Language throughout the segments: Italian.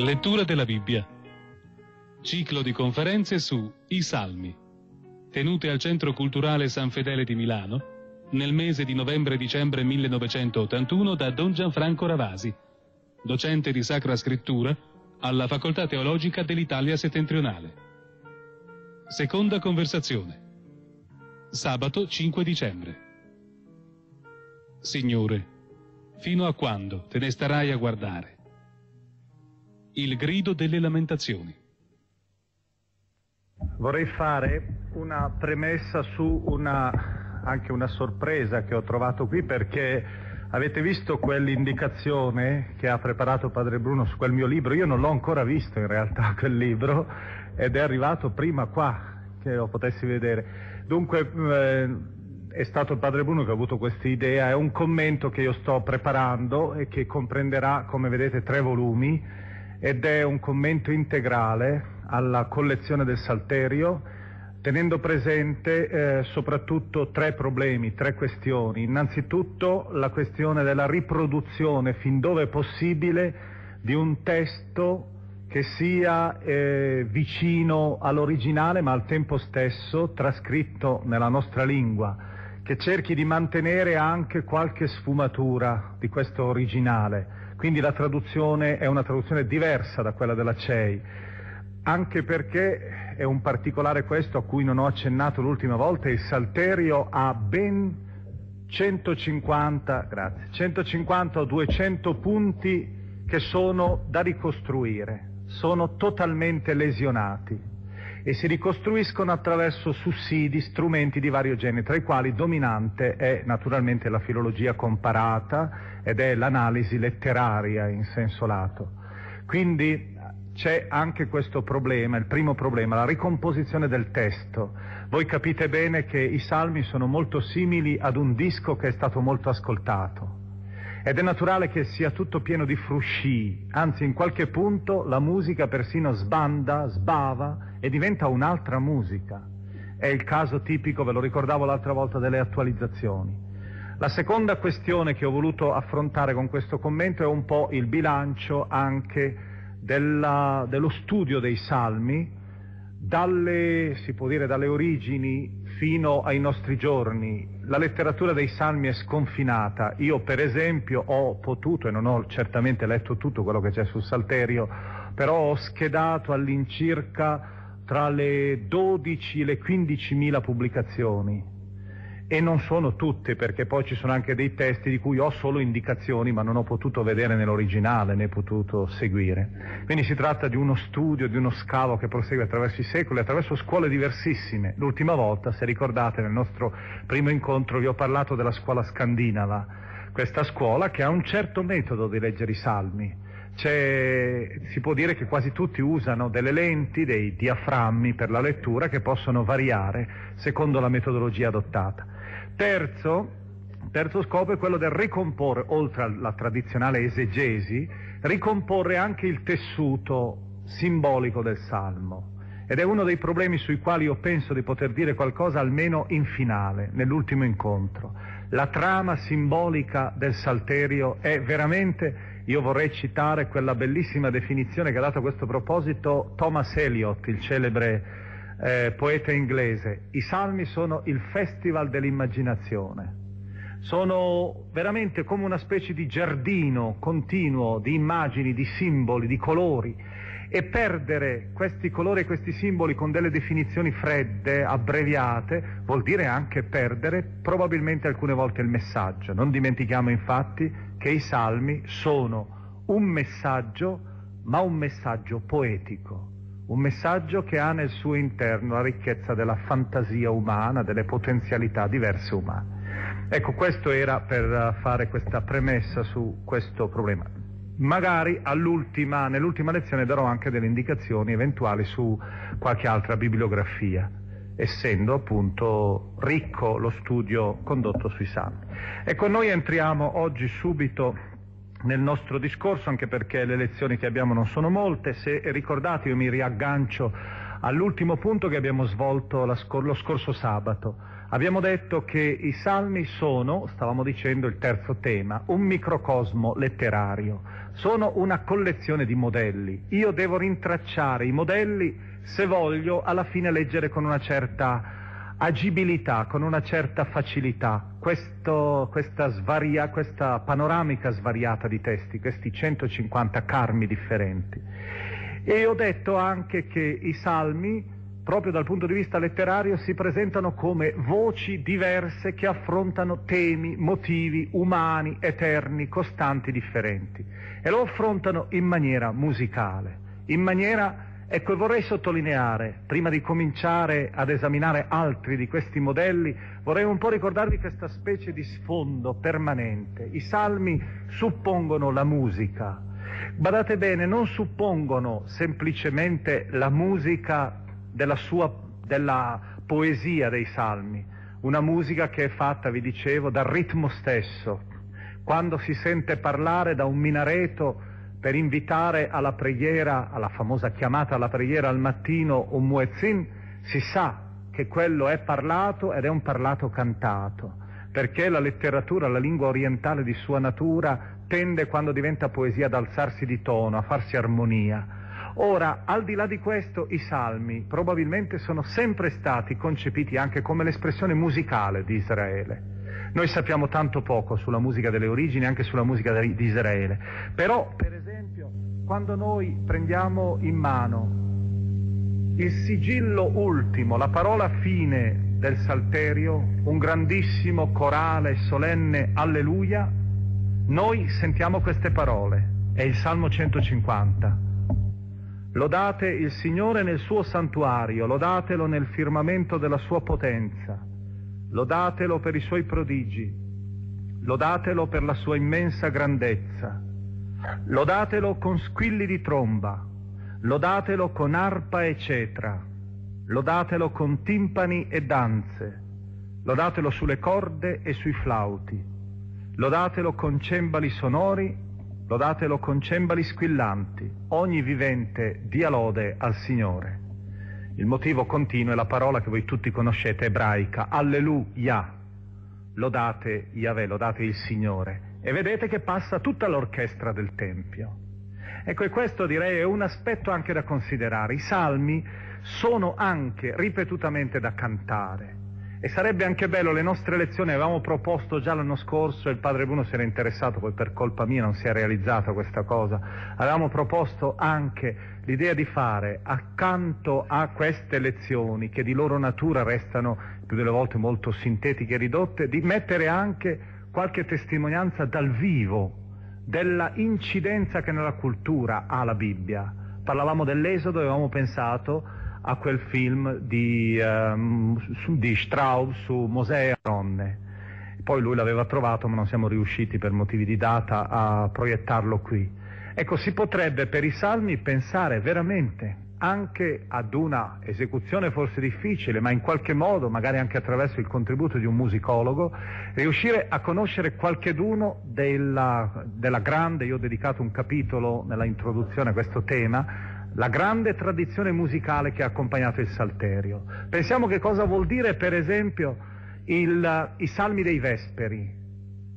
Lettura della Bibbia. Ciclo di conferenze su I Salmi, tenute al Centro Culturale San Fedele di Milano nel mese di novembre-dicembre 1981 da Don Gianfranco Ravasi, docente di Sacra Scrittura alla Facoltà Teologica dell'Italia Settentrionale. Seconda conversazione. Sabato 5 dicembre. Signore, fino a quando te ne starai a guardare? Il grido delle lamentazioni. Vorrei fare una premessa su una, anche una sorpresa che ho trovato qui perché avete visto quell'indicazione che ha preparato Padre Bruno su quel mio libro? Io non l'ho ancora visto in realtà quel libro ed è arrivato prima qua che lo potessi vedere. Dunque eh, è stato il Padre Bruno che ha avuto questa idea, è un commento che io sto preparando e che comprenderà, come vedete, tre volumi ed è un commento integrale alla collezione del Salterio, tenendo presente eh, soprattutto tre problemi, tre questioni. Innanzitutto la questione della riproduzione fin dove possibile di un testo che sia eh, vicino all'originale ma al tempo stesso trascritto nella nostra lingua, che cerchi di mantenere anche qualche sfumatura di questo originale. Quindi la traduzione è una traduzione diversa da quella della CEI, anche perché è un particolare questo a cui non ho accennato l'ultima volta, il Salterio ha ben 150, grazie, 150 o 200 punti che sono da ricostruire, sono totalmente lesionati e si ricostruiscono attraverso sussidi, strumenti di vario genere, tra i quali dominante è naturalmente la filologia comparata ed è l'analisi letteraria in senso lato. Quindi c'è anche questo problema, il primo problema, la ricomposizione del testo. Voi capite bene che i salmi sono molto simili ad un disco che è stato molto ascoltato. Ed è naturale che sia tutto pieno di frusci, anzi in qualche punto la musica persino sbanda, sbava e diventa un'altra musica. È il caso tipico, ve lo ricordavo l'altra volta, delle attualizzazioni. La seconda questione che ho voluto affrontare con questo commento è un po' il bilancio anche della, dello studio dei salmi, dalle, si può dire, dalle origini fino ai nostri giorni. La letteratura dei salmi è sconfinata. Io, per esempio, ho potuto, e non ho certamente letto tutto quello che c'è sul Salterio, però ho schedato all'incirca tra le 12 e le 15 mila pubblicazioni e non sono tutte perché poi ci sono anche dei testi di cui ho solo indicazioni ma non ho potuto vedere nell'originale né potuto seguire. Quindi si tratta di uno studio, di uno scavo che prosegue attraverso i secoli, attraverso scuole diversissime. L'ultima volta, se ricordate, nel nostro primo incontro vi ho parlato della scuola scandinava, questa scuola che ha un certo metodo di leggere i salmi si può dire che quasi tutti usano delle lenti, dei diaframmi per la lettura che possono variare secondo la metodologia adottata. Terzo, terzo scopo è quello del ricomporre, oltre alla tradizionale esegesi, ricomporre anche il tessuto simbolico del salmo. Ed è uno dei problemi sui quali io penso di poter dire qualcosa almeno in finale, nell'ultimo incontro. La trama simbolica del salterio è veramente, io vorrei citare quella bellissima definizione che ha dato a questo proposito Thomas Eliot, il celebre eh, poeta inglese. I salmi sono il festival dell'immaginazione sono veramente come una specie di giardino continuo di immagini, di simboli, di colori e perdere questi colori e questi simboli con delle definizioni fredde, abbreviate, vuol dire anche perdere probabilmente alcune volte il messaggio. Non dimentichiamo infatti che i salmi sono un messaggio, ma un messaggio poetico, un messaggio che ha nel suo interno la ricchezza della fantasia umana, delle potenzialità diverse umane. Ecco, questo era per fare questa premessa su questo problema. Magari nell'ultima lezione darò anche delle indicazioni eventuali su qualche altra bibliografia, essendo appunto ricco lo studio condotto sui salmi. Ecco, noi entriamo oggi subito nel nostro discorso, anche perché le lezioni che abbiamo non sono molte. Se ricordate, io mi riaggancio all'ultimo punto che abbiamo svolto lo scorso sabato Abbiamo detto che i salmi sono, stavamo dicendo il terzo tema, un microcosmo letterario, sono una collezione di modelli. Io devo rintracciare i modelli se voglio alla fine leggere con una certa agibilità, con una certa facilità, questo, questa, svaria, questa panoramica svariata di testi, questi 150 carmi differenti. E ho detto anche che i salmi proprio dal punto di vista letterario, si presentano come voci diverse che affrontano temi, motivi umani, eterni, costanti, differenti. E lo affrontano in maniera musicale, in maniera Ecco, vorrei sottolineare, prima di cominciare ad esaminare altri di questi modelli, vorrei un po' ricordarvi questa specie di sfondo permanente. I salmi suppongono la musica. Badate bene, non suppongono semplicemente la musica della, sua, della poesia dei salmi, una musica che è fatta, vi dicevo, dal ritmo stesso. Quando si sente parlare da un minareto per invitare alla preghiera, alla famosa chiamata alla preghiera al mattino, un muezzin, si sa che quello è parlato ed è un parlato cantato, perché la letteratura, la lingua orientale di sua natura, tende quando diventa poesia ad alzarsi di tono, a farsi armonia. Ora, al di là di questo, i salmi probabilmente sono sempre stati concepiti anche come l'espressione musicale di Israele. Noi sappiamo tanto poco sulla musica delle origini, anche sulla musica di Israele. Però, per esempio, quando noi prendiamo in mano il sigillo ultimo, la parola fine del Salterio, un grandissimo corale solenne alleluia, noi sentiamo queste parole. È il Salmo 150. Lodate il Signore nel suo santuario, lodatelo nel firmamento della sua potenza, lodatelo per i suoi prodigi, lodatelo per la sua immensa grandezza, lodatelo con squilli di tromba, lodatelo con arpa e cetra, lodatelo con timpani e danze, lodatelo sulle corde e sui flauti, lodatelo con cembali sonori. Lodatelo con cembali squillanti, ogni vivente dia lode al Signore. Il motivo continuo è la parola che voi tutti conoscete, ebraica, alleluia. Lodate Yahweh, lodate il Signore. E vedete che passa tutta l'orchestra del Tempio. Ecco, e questo direi è un aspetto anche da considerare. I salmi sono anche ripetutamente da cantare. E sarebbe anche bello, le nostre lezioni avevamo proposto già l'anno scorso e il padre Bruno si era interessato, poi per colpa mia non si è realizzata questa cosa, avevamo proposto anche l'idea di fare accanto a queste lezioni che di loro natura restano più delle volte molto sintetiche e ridotte, di mettere anche qualche testimonianza dal vivo della incidenza che nella cultura ha la Bibbia. Parlavamo dell'Esodo e avevamo pensato a quel film di, um, su, di Strauss su Mosè e Aronne. Poi lui l'aveva trovato ma non siamo riusciti per motivi di data a proiettarlo qui. Ecco, si potrebbe per i salmi pensare veramente anche ad una esecuzione forse difficile, ma in qualche modo, magari anche attraverso il contributo di un musicologo, riuscire a conoscere qualcheduno della, della grande, io ho dedicato un capitolo nella introduzione a questo tema, la grande tradizione musicale che ha accompagnato il Salterio. Pensiamo che cosa vuol dire, per esempio, il, i salmi dei Vesperi,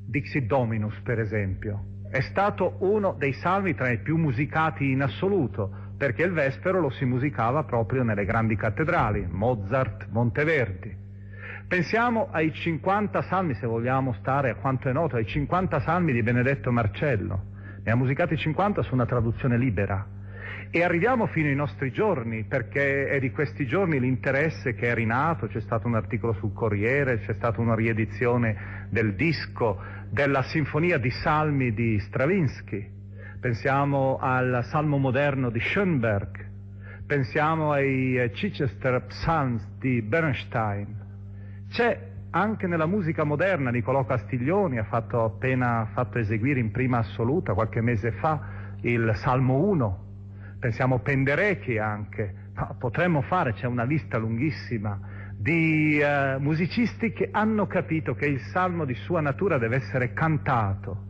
Dixit Dominus, per esempio. È stato uno dei salmi tra i più musicati in assoluto, perché il Vespero lo si musicava proprio nelle grandi cattedrali, Mozart, Monteverdi. Pensiamo ai 50 salmi, se vogliamo stare a quanto è noto, ai 50 salmi di Benedetto Marcello. Ne ha musicati 50 su una traduzione libera. E arriviamo fino ai nostri giorni, perché è di questi giorni l'interesse che è rinato, c'è stato un articolo sul Corriere, c'è stata una riedizione del disco della Sinfonia di Salmi di Stravinsky, pensiamo al Salmo moderno di Schoenberg, pensiamo ai Chichester Psalms di Bernstein. C'è anche nella musica moderna Nicolò Castiglioni ha fatto appena fatto eseguire in prima assoluta qualche mese fa il Salmo 1. Pensiamo a Penderecki anche, ma potremmo fare, c'è una lista lunghissima di uh, musicisti che hanno capito che il salmo di sua natura deve essere cantato,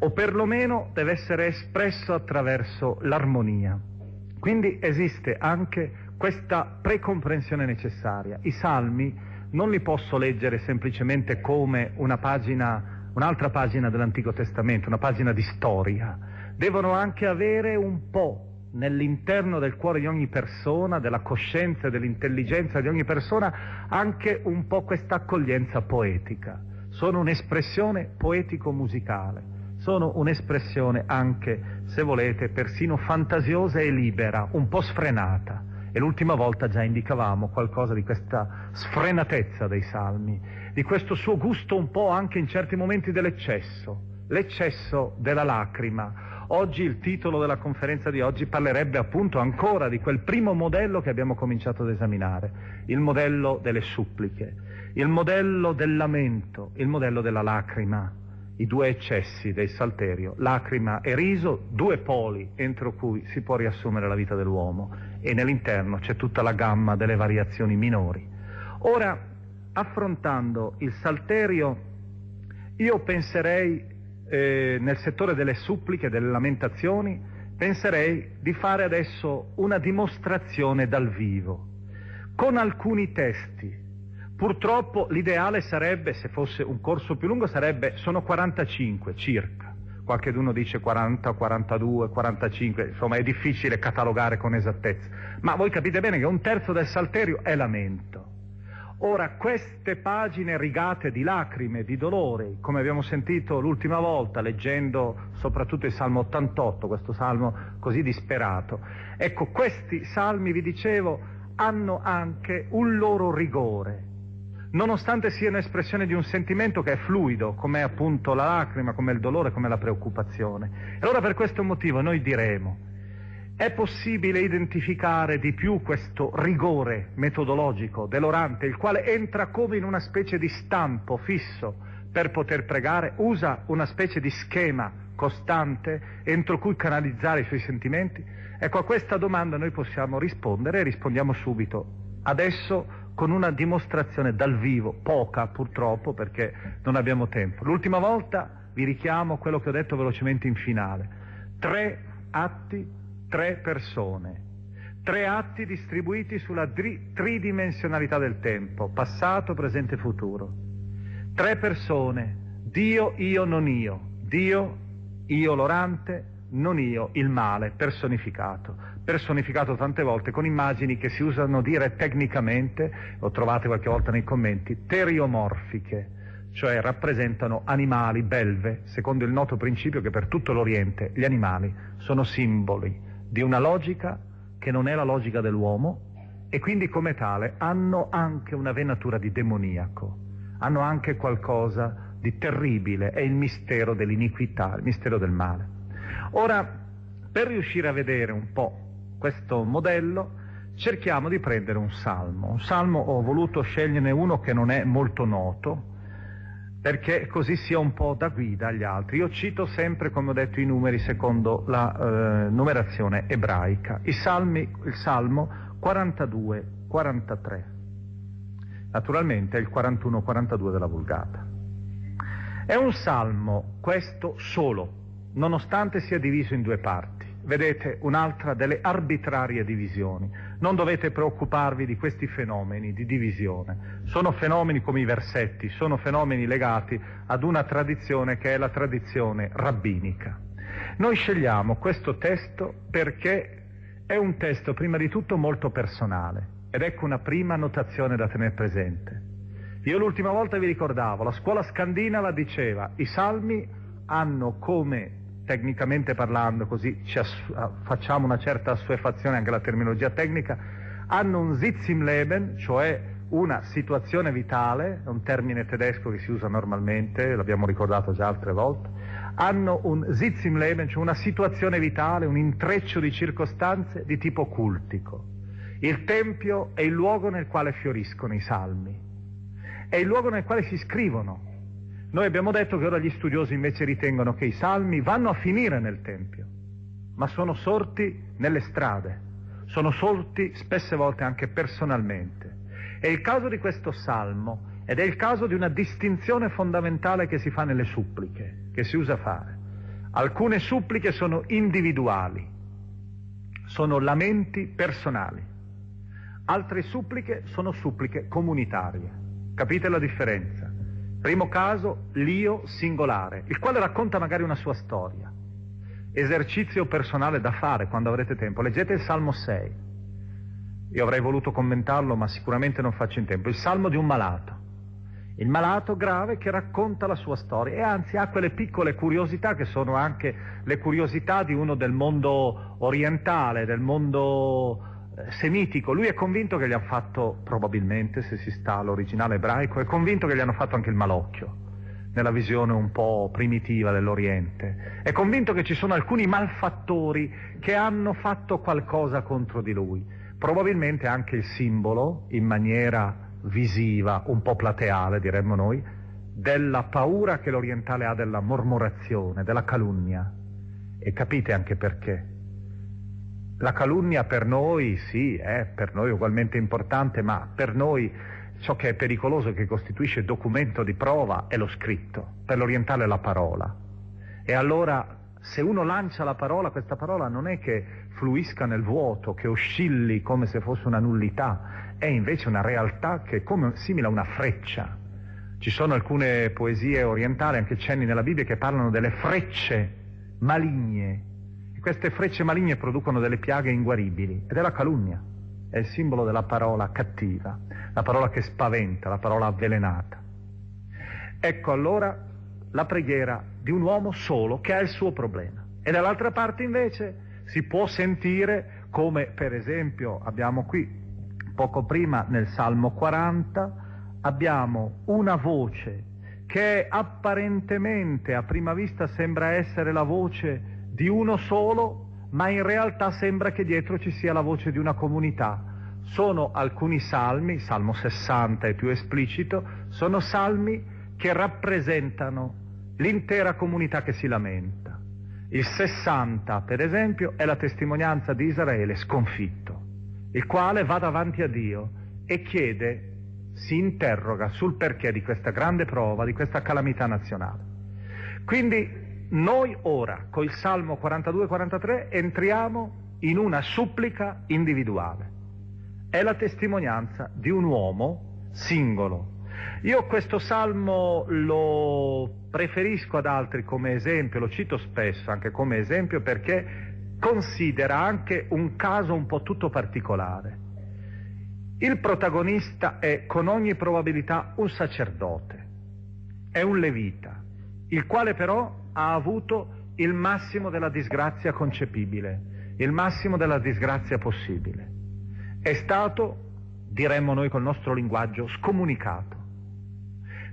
o perlomeno deve essere espresso attraverso l'armonia. Quindi esiste anche questa precomprensione necessaria. I salmi non li posso leggere semplicemente come una pagina, un'altra pagina dell'Antico Testamento, una pagina di storia. Devono anche avere un po' nell'interno del cuore di ogni persona, della coscienza e dell'intelligenza di ogni persona, anche un po' questa accoglienza poetica. Sono un'espressione poetico-musicale sono un'espressione anche, se volete, persino fantasiosa e libera, un po' sfrenata. E l'ultima volta già indicavamo qualcosa di questa sfrenatezza dei salmi, di questo suo gusto un po' anche in certi momenti dell'eccesso, l'eccesso della lacrima. Oggi il titolo della conferenza di oggi parlerebbe appunto ancora di quel primo modello che abbiamo cominciato ad esaminare, il modello delle suppliche, il modello del lamento, il modello della lacrima i due eccessi del salterio, lacrima e riso, due poli entro cui si può riassumere la vita dell'uomo e nell'interno c'è tutta la gamma delle variazioni minori. Ora, affrontando il salterio, io penserei eh, nel settore delle suppliche, delle lamentazioni, penserei di fare adesso una dimostrazione dal vivo, con alcuni testi Purtroppo l'ideale sarebbe, se fosse un corso più lungo, sarebbe, sono 45 circa. Qualcheduno dice 40, 42, 45, insomma è difficile catalogare con esattezza. Ma voi capite bene che un terzo del salterio è lamento. Ora, queste pagine rigate di lacrime, di dolore, come abbiamo sentito l'ultima volta leggendo soprattutto il Salmo 88, questo salmo così disperato, ecco, questi salmi, vi dicevo, hanno anche un loro rigore nonostante siano espressione di un sentimento che è fluido, come appunto la lacrima, come il dolore, come la preoccupazione. E allora per questo motivo noi diremo, è possibile identificare di più questo rigore metodologico dell'orante, il quale entra come in una specie di stampo fisso per poter pregare, usa una specie di schema costante entro cui canalizzare i suoi sentimenti? Ecco, a questa domanda noi possiamo rispondere e rispondiamo subito. Adesso con una dimostrazione dal vivo, poca purtroppo perché non abbiamo tempo. L'ultima volta vi richiamo quello che ho detto velocemente in finale. Tre atti, tre persone. Tre atti distribuiti sulla dri- tridimensionalità del tempo, passato, presente e futuro. Tre persone, Dio, io, non io. Dio, io l'orante, non io, il male personificato personificato tante volte con immagini che si usano dire tecnicamente, lo trovate qualche volta nei commenti, teriomorfiche, cioè rappresentano animali, belve, secondo il noto principio che per tutto l'Oriente gli animali sono simboli di una logica che non è la logica dell'uomo e quindi come tale hanno anche una venatura di demoniaco, hanno anche qualcosa di terribile, è il mistero dell'iniquità, il mistero del male. Ora, per riuscire a vedere un po' questo modello, cerchiamo di prendere un salmo. Un salmo ho voluto sceglierne uno che non è molto noto, perché così sia un po' da guida agli altri. Io cito sempre, come ho detto, i numeri secondo la eh, numerazione ebraica. Salmi, il Salmo 42-43. Naturalmente è il 41-42 della Vulgata. È un salmo, questo solo, nonostante sia diviso in due parti. Vedete un'altra delle arbitrarie divisioni. Non dovete preoccuparvi di questi fenomeni di divisione. Sono fenomeni come i versetti, sono fenomeni legati ad una tradizione che è la tradizione rabbinica. Noi scegliamo questo testo perché è un testo prima di tutto molto personale ed ecco una prima notazione da tenere presente. Io l'ultima volta vi ricordavo, la scuola scandinava diceva i salmi hanno come tecnicamente parlando, così ass- facciamo una certa assuefazione anche alla terminologia tecnica, hanno un Sitzimleben, cioè una situazione vitale, un termine tedesco che si usa normalmente, l'abbiamo ricordato già altre volte, hanno un Sitzimleben, cioè una situazione vitale, un intreccio di circostanze di tipo cultico. Il Tempio è il luogo nel quale fioriscono i salmi, è il luogo nel quale si scrivono noi abbiamo detto che ora gli studiosi invece ritengono che i salmi vanno a finire nel Tempio, ma sono sorti nelle strade, sono sorti spesse volte anche personalmente. È il caso di questo salmo ed è il caso di una distinzione fondamentale che si fa nelle suppliche, che si usa fare. Alcune suppliche sono individuali, sono lamenti personali, altre suppliche sono suppliche comunitarie. Capite la differenza? Primo caso, l'io singolare, il quale racconta magari una sua storia. Esercizio personale da fare quando avrete tempo. Leggete il Salmo 6. Io avrei voluto commentarlo, ma sicuramente non faccio in tempo. Il Salmo di un malato. Il malato grave che racconta la sua storia e anzi ha quelle piccole curiosità che sono anche le curiosità di uno del mondo orientale, del mondo semitico, lui è convinto che gli hanno fatto, probabilmente se si sta all'originale ebraico, è convinto che gli hanno fatto anche il malocchio, nella visione un po' primitiva dell'Oriente. È convinto che ci sono alcuni malfattori che hanno fatto qualcosa contro di lui. Probabilmente anche il simbolo, in maniera visiva, un po' plateale diremmo noi, della paura che l'orientale ha della mormorazione, della calunnia. E capite anche perché la calunnia per noi sì, è per noi ugualmente importante, ma per noi ciò che è pericoloso, che costituisce documento di prova, è lo scritto, per l'orientale la parola. E allora se uno lancia la parola, questa parola non è che fluisca nel vuoto, che oscilli come se fosse una nullità, è invece una realtà che è come, simile a una freccia. Ci sono alcune poesie orientali, anche cenni nella Bibbia, che parlano delle frecce maligne queste frecce maligne producono delle piaghe inguaribili ed è la calunnia, è il simbolo della parola cattiva, la parola che spaventa, la parola avvelenata. Ecco allora la preghiera di un uomo solo che ha il suo problema. E dall'altra parte invece si può sentire come per esempio abbiamo qui poco prima nel Salmo 40 abbiamo una voce che apparentemente a prima vista sembra essere la voce di uno solo, ma in realtà sembra che dietro ci sia la voce di una comunità. Sono alcuni salmi, Salmo 60 è più esplicito, sono salmi che rappresentano l'intera comunità che si lamenta. Il 60, per esempio, è la testimonianza di Israele sconfitto, il quale va davanti a Dio e chiede, si interroga sul perché di questa grande prova, di questa calamità nazionale. Quindi noi ora, col Salmo 42-43, entriamo in una supplica individuale. È la testimonianza di un uomo singolo. Io questo salmo lo preferisco ad altri come esempio, lo cito spesso anche come esempio perché considera anche un caso un po' tutto particolare. Il protagonista è con ogni probabilità un sacerdote, è un levita, il quale però ha avuto il massimo della disgrazia concepibile, il massimo della disgrazia possibile. È stato, diremmo noi col nostro linguaggio, scomunicato.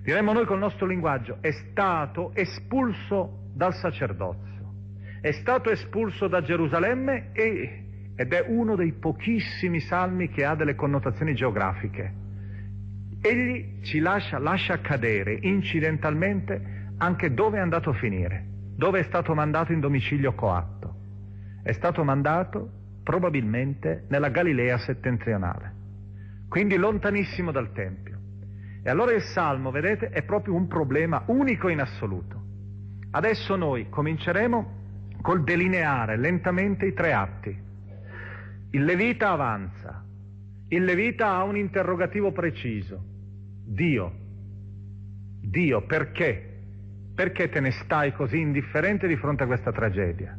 Diremmo noi col nostro linguaggio, è stato espulso dal sacerdozio, è stato espulso da Gerusalemme e, ed è uno dei pochissimi salmi che ha delle connotazioni geografiche. egli ci lascia, lascia cadere incidentalmente anche dove è andato a finire, dove è stato mandato in domicilio coatto. È stato mandato probabilmente nella Galilea settentrionale, quindi lontanissimo dal Tempio. E allora il Salmo, vedete, è proprio un problema unico in assoluto. Adesso noi cominceremo col delineare lentamente i tre atti. Il Levita avanza, il Levita ha un interrogativo preciso. Dio, Dio, perché? Perché te ne stai così indifferente di fronte a questa tragedia?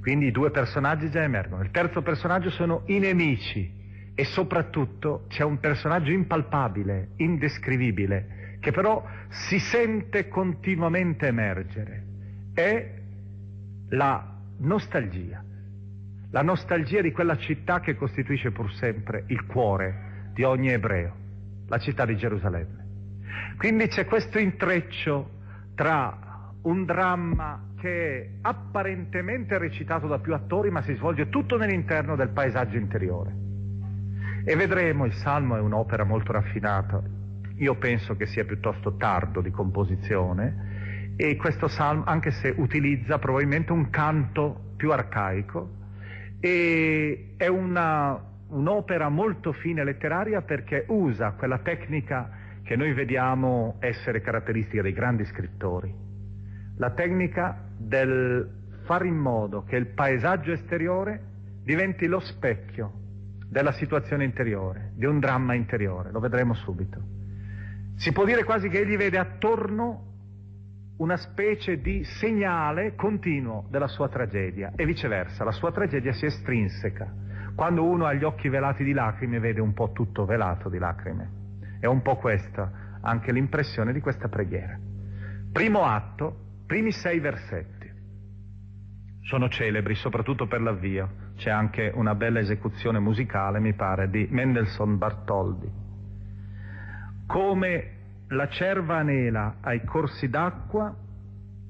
Quindi i due personaggi già emergono. Il terzo personaggio sono i nemici e soprattutto c'è un personaggio impalpabile, indescrivibile, che però si sente continuamente emergere. È la nostalgia. La nostalgia di quella città che costituisce pur sempre il cuore di ogni ebreo, la città di Gerusalemme. Quindi c'è questo intreccio tra un dramma che è apparentemente recitato da più attori, ma si svolge tutto nell'interno del paesaggio interiore. E vedremo, il Salmo è un'opera molto raffinata, io penso che sia piuttosto tardo di composizione, e questo Salmo, anche se utilizza probabilmente un canto più arcaico, è una, un'opera molto fine letteraria perché usa quella tecnica che noi vediamo essere caratteristica dei grandi scrittori, la tecnica del fare in modo che il paesaggio esteriore diventi lo specchio della situazione interiore, di un dramma interiore, lo vedremo subito. Si può dire quasi che egli vede attorno una specie di segnale continuo della sua tragedia e viceversa, la sua tragedia si estrinseca. Quando uno ha gli occhi velati di lacrime vede un po' tutto velato di lacrime. È un po' questa anche l'impressione di questa preghiera. Primo atto, primi sei versetti. Sono celebri soprattutto per l'avvio. C'è anche una bella esecuzione musicale, mi pare, di Mendelssohn Bartoldi. Come la cerva anela ai corsi d'acqua,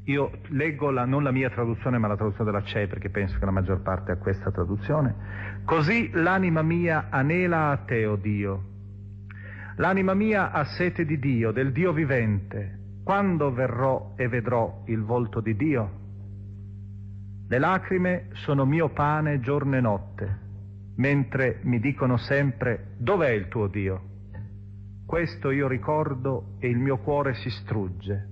io leggo la, non la mia traduzione ma la traduzione della CEI perché penso che la maggior parte ha questa traduzione, così l'anima mia anela a te, o oh Dio. L'anima mia ha sete di Dio, del Dio vivente. Quando verrò e vedrò il volto di Dio? Le lacrime sono mio pane giorno e notte, mentre mi dicono sempre dov'è il tuo Dio? Questo io ricordo e il mio cuore si strugge.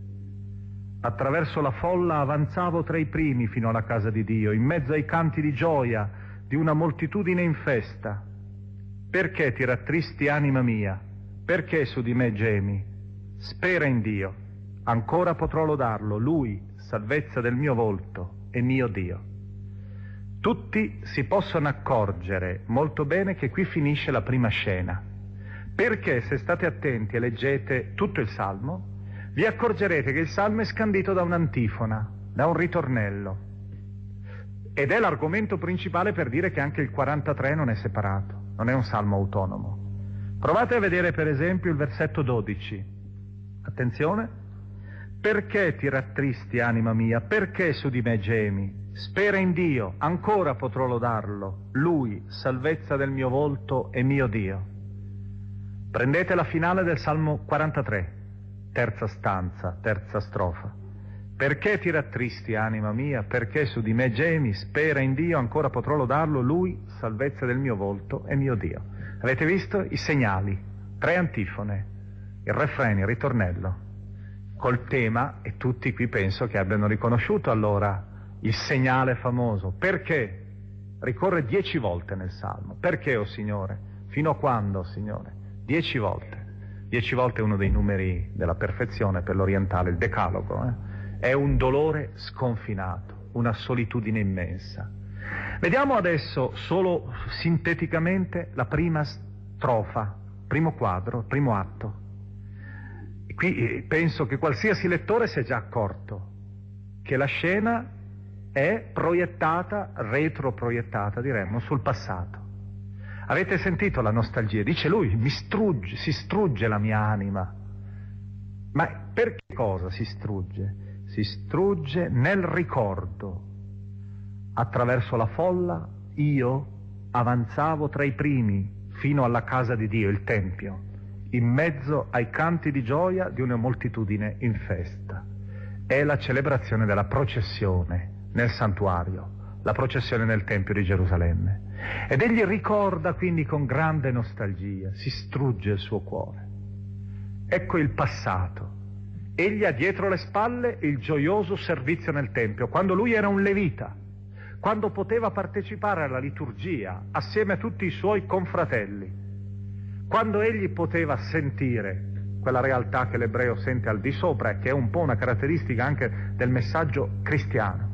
Attraverso la folla avanzavo tra i primi fino alla casa di Dio, in mezzo ai canti di gioia di una moltitudine in festa. Perché ti rattristi, anima mia? Perché su di me gemi? Spera in Dio, ancora potrò lodarlo, Lui, salvezza del mio volto e mio Dio. Tutti si possono accorgere molto bene che qui finisce la prima scena perché se state attenti e leggete tutto il Salmo, vi accorgerete che il Salmo è scandito da un'antifona, da un ritornello. Ed è l'argomento principale per dire che anche il 43 non è separato, non è un Salmo autonomo. Provate a vedere per esempio il versetto 12. Attenzione. Perché ti rattristi, anima mia? Perché su di me gemi? Spera in Dio, ancora potrò lodarlo, Lui, salvezza del mio volto e mio Dio. Prendete la finale del Salmo 43, terza stanza, terza strofa. Perché ti rattristi, anima mia? Perché su di me gemi? Spera in Dio, ancora potrò lodarlo, Lui, salvezza del mio volto e mio Dio. Avete visto i segnali? Tre antifone, il refreno, il ritornello, col tema, e tutti qui penso che abbiano riconosciuto allora il segnale famoso. Perché? Ricorre dieci volte nel Salmo. Perché, o oh Signore? Fino a quando, Signore? Dieci volte. Dieci volte è uno dei numeri della perfezione per l'orientale, il decalogo. Eh? È un dolore sconfinato, una solitudine immensa. Vediamo adesso solo sinteticamente la prima strofa, primo quadro, primo atto. Qui eh, penso che qualsiasi lettore si è già accorto che la scena è proiettata, retroproiettata, diremmo, sul passato. Avete sentito la nostalgia? Dice lui, mi strugge, si strugge la mia anima. Ma per che cosa si strugge? Si strugge nel ricordo. Attraverso la folla io avanzavo tra i primi fino alla casa di Dio, il Tempio, in mezzo ai canti di gioia di una moltitudine in festa. È la celebrazione della processione nel santuario, la processione nel Tempio di Gerusalemme. Ed egli ricorda quindi con grande nostalgia, si strugge il suo cuore. Ecco il passato. Egli ha dietro le spalle il gioioso servizio nel Tempio, quando lui era un levita, quando poteva partecipare alla liturgia assieme a tutti i suoi confratelli quando egli poteva sentire quella realtà che l'ebreo sente al di sopra e che è un po' una caratteristica anche del messaggio cristiano.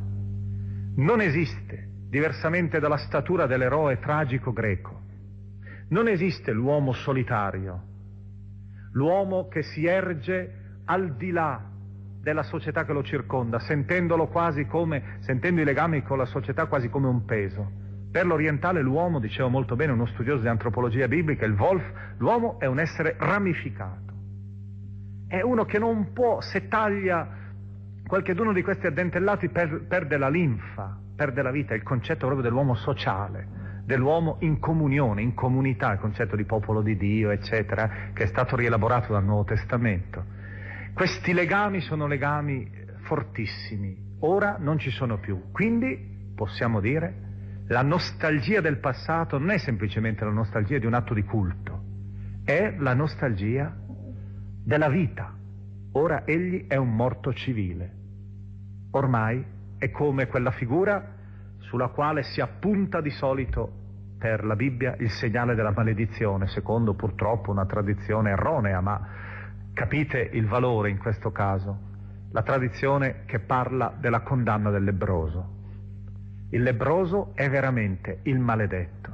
Non esiste, diversamente dalla statura dell'eroe tragico greco, non esiste l'uomo solitario, l'uomo che si erge al di là della società che lo circonda, sentendolo quasi come, sentendo i legami con la società quasi come un peso. Per l'orientale l'uomo, diceva molto bene uno studioso di antropologia biblica, il Wolf, l'uomo è un essere ramificato. È uno che non può, se taglia qualcheduno di questi addentellati, per, perde la linfa, perde la vita, il concetto proprio dell'uomo sociale, dell'uomo in comunione, in comunità, il concetto di popolo di Dio, eccetera, che è stato rielaborato dal Nuovo Testamento. Questi legami sono legami fortissimi, ora non ci sono più, quindi possiamo dire la nostalgia del passato non è semplicemente la nostalgia di un atto di culto, è la nostalgia della vita. Ora egli è un morto civile. Ormai è come quella figura sulla quale si appunta di solito per la Bibbia il segnale della maledizione, secondo purtroppo una tradizione erronea, ma capite il valore in questo caso, la tradizione che parla della condanna del lebroso. Il lebroso è veramente il maledetto.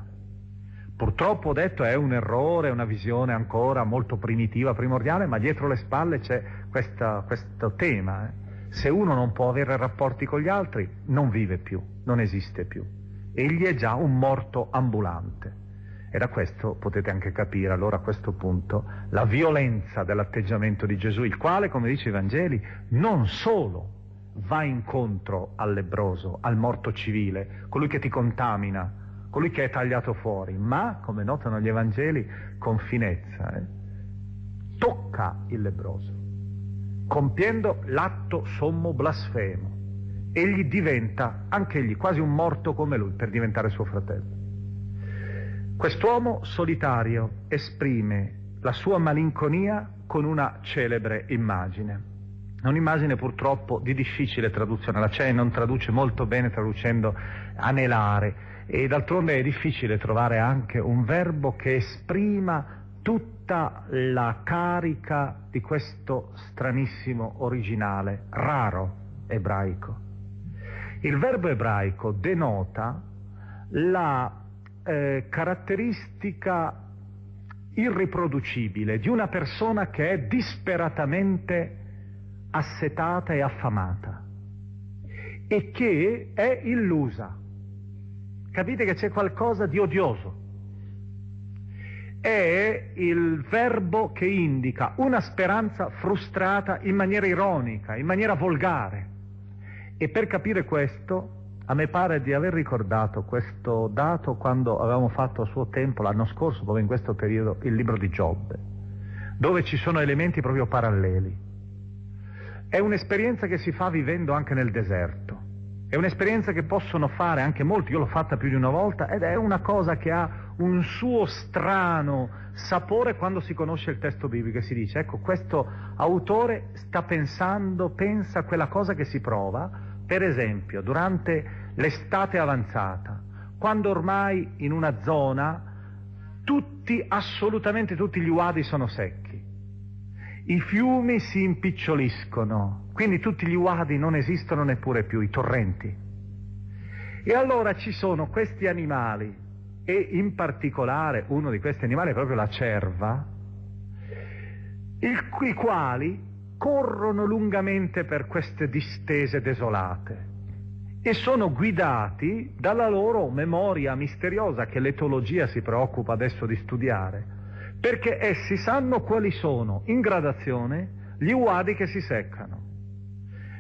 Purtroppo ho detto è un errore, una visione ancora molto primitiva, primordiale, ma dietro le spalle c'è questa, questo tema. Eh. Se uno non può avere rapporti con gli altri, non vive più, non esiste più. Egli è già un morto ambulante. E da questo potete anche capire allora a questo punto la violenza dell'atteggiamento di Gesù, il quale, come dice i Vangeli, non solo va incontro al lebroso, al morto civile, colui che ti contamina, colui che è tagliato fuori, ma, come notano gli Evangeli, con finezza, eh, tocca il lebroso, compiendo l'atto sommo blasfemo. Egli diventa, anch'egli, quasi un morto come lui, per diventare suo fratello. Quest'uomo solitario esprime la sua malinconia con una celebre immagine. È un'immagine purtroppo di difficile traduzione, la CEI non traduce molto bene traducendo anelare e d'altronde è difficile trovare anche un verbo che esprima tutta la carica di questo stranissimo originale, raro ebraico. Il verbo ebraico denota la eh, caratteristica irriproducibile di una persona che è disperatamente assetata e affamata e che è illusa. Capite che c'è qualcosa di odioso. È il verbo che indica una speranza frustrata in maniera ironica, in maniera volgare. E per capire questo, a me pare di aver ricordato questo dato quando avevamo fatto a suo tempo, l'anno scorso, proprio in questo periodo, il libro di Giobbe, dove ci sono elementi proprio paralleli. È un'esperienza che si fa vivendo anche nel deserto. È un'esperienza che possono fare anche molti, io l'ho fatta più di una volta, ed è una cosa che ha un suo strano sapore quando si conosce il testo biblico e si dice, ecco, questo autore sta pensando, pensa a quella cosa che si prova, per esempio, durante l'estate avanzata, quando ormai in una zona tutti, assolutamente tutti gli uadi sono secchi i fiumi si impiccoliscono, quindi tutti gli uadi non esistono neppure più, i torrenti. E allora ci sono questi animali, e in particolare uno di questi animali è proprio la cerva, i quali corrono lungamente per queste distese desolate e sono guidati dalla loro memoria misteriosa che l'etologia si preoccupa adesso di studiare perché essi sanno quali sono in gradazione gli uadi che si seccano.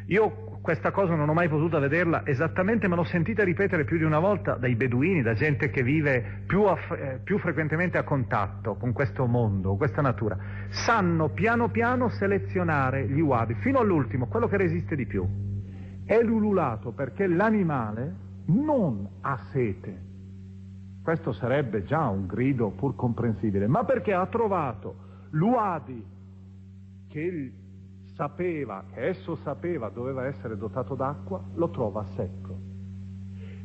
Io questa cosa non ho mai potuto vederla esattamente, ma l'ho sentita ripetere più di una volta dai beduini, da gente che vive più, aff- eh, più frequentemente a contatto con questo mondo, questa natura. Sanno piano piano selezionare gli uadi, fino all'ultimo, quello che resiste di più. È l'ululato perché l'animale non ha sete. Questo sarebbe già un grido pur comprensibile, ma perché ha trovato l'uadi che sapeva, che esso sapeva doveva essere dotato d'acqua, lo trova secco.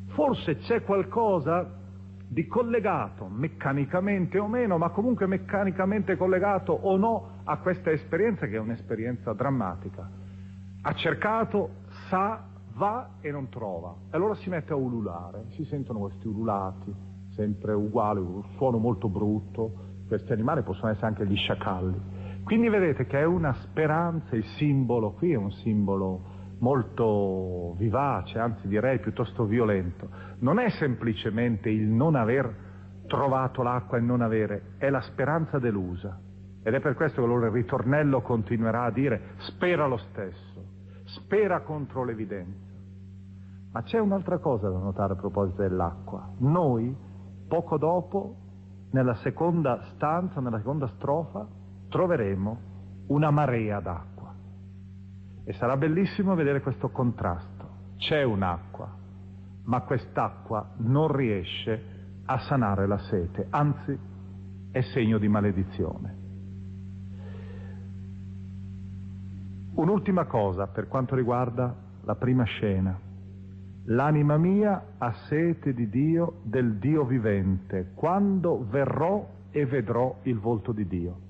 Forse c'è qualcosa di collegato, meccanicamente o meno, ma comunque meccanicamente collegato o no a questa esperienza che è un'esperienza drammatica. Ha cercato, sa, va e non trova. E allora si mette a ululare, si sentono questi ululati, sempre uguali, un suono molto brutto. Questi animali possono essere anche gli sciacalli. Quindi vedete che è una speranza, il simbolo qui è un simbolo molto vivace, anzi direi piuttosto violento. Non è semplicemente il non aver trovato l'acqua e non avere, è la speranza delusa. Ed è per questo che loro il ritornello continuerà a dire spera lo stesso, spera contro l'evidenza. Ma c'è un'altra cosa da notare a proposito dell'acqua. Noi, poco dopo, nella seconda stanza, nella seconda strofa, troveremo una marea d'acqua. E sarà bellissimo vedere questo contrasto. C'è un'acqua, ma quest'acqua non riesce a sanare la sete, anzi è segno di maledizione. Un'ultima cosa per quanto riguarda la prima scena. L'anima mia ha sete di Dio, del Dio vivente, quando verrò e vedrò il volto di Dio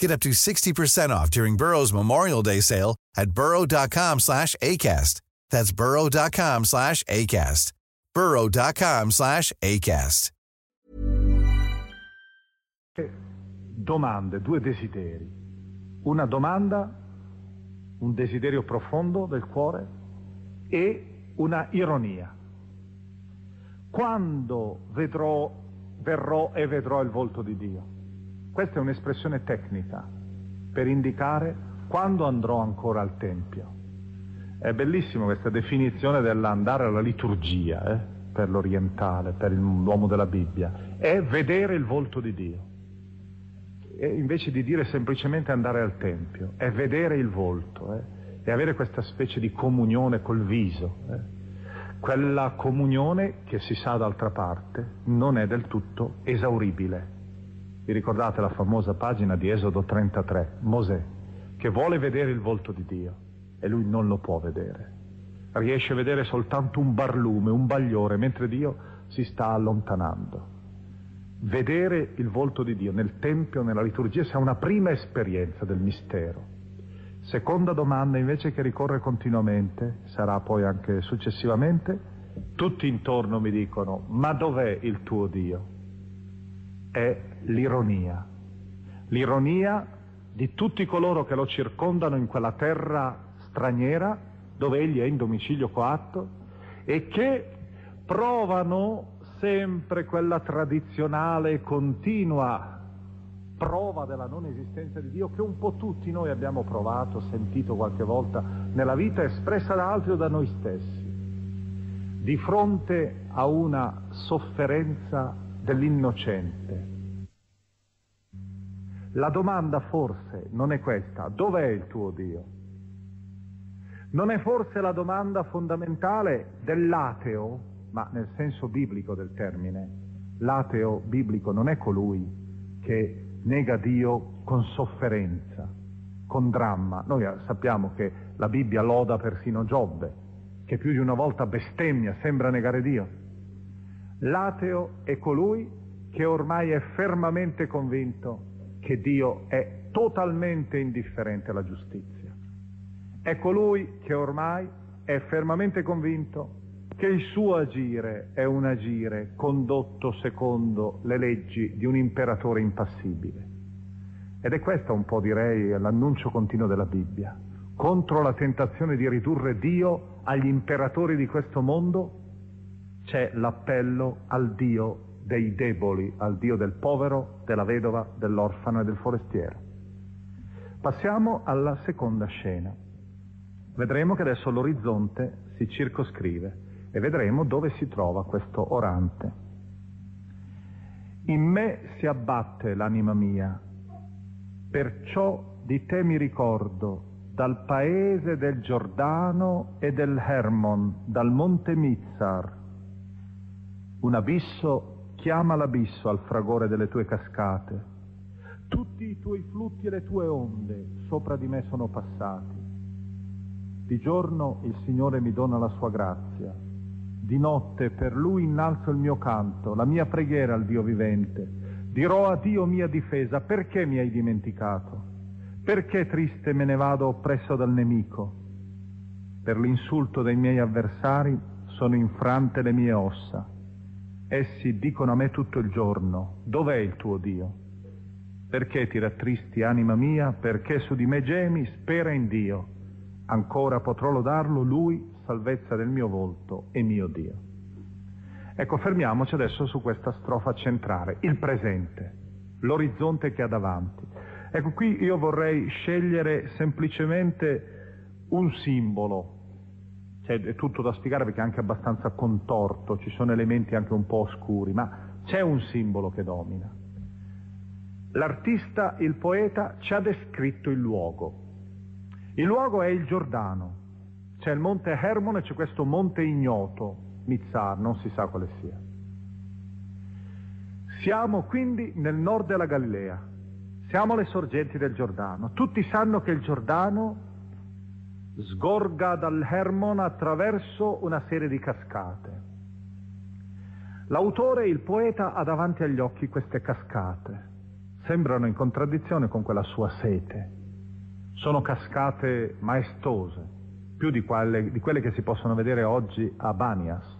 Get up to 60% off during Burrow's Memorial Day sale at burrow.com slash ACAST. That's burrow.com slash ACAST. burrow.com slash ACAST. Domande, due desideri. Una domanda, un desiderio profondo del cuore e una ironia. Quando vedrò, verrò e vedrò il volto di Dio? Questa è un'espressione tecnica per indicare quando andrò ancora al Tempio. È bellissima questa definizione dell'andare alla liturgia, eh, per l'orientale, per l'uomo della Bibbia, è vedere il volto di Dio. E invece di dire semplicemente andare al Tempio, è vedere il volto, eh, e avere questa specie di comunione col viso. Eh. Quella comunione che si sa d'altra parte non è del tutto esauribile. Vi ricordate la famosa pagina di Esodo 33, Mosè, che vuole vedere il volto di Dio e lui non lo può vedere. Riesce a vedere soltanto un barlume, un bagliore, mentre Dio si sta allontanando. Vedere il volto di Dio nel Tempio, nella liturgia, sia una prima esperienza del mistero. Seconda domanda invece che ricorre continuamente, sarà poi anche successivamente, tutti intorno mi dicono, ma dov'è il tuo Dio? È l'ironia. L'ironia di tutti coloro che lo circondano in quella terra straniera dove egli è in domicilio coatto e che provano sempre quella tradizionale e continua prova della non esistenza di Dio che un po' tutti noi abbiamo provato, sentito qualche volta nella vita espressa da altri o da noi stessi, di fronte a una sofferenza dell'innocente. La domanda forse non è questa, dov'è il tuo Dio? Non è forse la domanda fondamentale dell'ateo ma nel senso biblico del termine. L'ateo biblico non è colui che nega Dio con sofferenza, con dramma. Noi sappiamo che la Bibbia loda persino Giobbe, che più di una volta bestemmia, sembra negare Dio. L'ateo è colui che ormai è fermamente convinto che Dio è totalmente indifferente alla giustizia. È colui che ormai è fermamente convinto che il suo agire è un agire condotto secondo le leggi di un imperatore impassibile. Ed è questo un po', direi, l'annuncio continuo della Bibbia. Contro la tentazione di ridurre Dio agli imperatori di questo mondo, c'è l'appello al Dio dei deboli, al Dio del povero, della vedova, dell'orfano e del forestiero. Passiamo alla seconda scena. Vedremo che adesso l'orizzonte si circoscrive e vedremo dove si trova questo orante. In me si abbatte l'anima mia, perciò di te mi ricordo dal paese del Giordano e del Hermon, dal monte Mizzar. Un abisso chiama l'abisso al fragore delle tue cascate. Tutti i tuoi flutti e le tue onde sopra di me sono passati. Di giorno il Signore mi dona la sua grazia. Di notte per Lui innalzo il mio canto, la mia preghiera al Dio vivente. Dirò a Dio mia difesa, perché mi hai dimenticato? Perché triste me ne vado oppresso dal nemico? Per l'insulto dei miei avversari sono infrante le mie ossa. Essi dicono a me tutto il giorno, dov'è il tuo Dio? Perché ti rattristi, anima mia? Perché su di me gemi? Spera in Dio. Ancora potrò lodarlo, Lui, salvezza del mio volto e mio Dio. Ecco, fermiamoci adesso su questa strofa centrale, il presente, l'orizzonte che ha davanti. Ecco, qui io vorrei scegliere semplicemente un simbolo, è tutto da spiegare perché è anche abbastanza contorto, ci sono elementi anche un po' oscuri, ma c'è un simbolo che domina. L'artista, il poeta, ci ha descritto il luogo. Il luogo è il Giordano, c'è il monte Hermone, c'è questo monte ignoto, Mizzar, non si sa quale sia. Siamo quindi nel nord della Galilea, siamo alle sorgenti del Giordano. Tutti sanno che il Giordano sgorga dal Hermon attraverso una serie di cascate. L'autore, il poeta, ha davanti agli occhi queste cascate. Sembrano in contraddizione con quella sua sete. Sono cascate maestose, più di quelle, di quelle che si possono vedere oggi a Banias.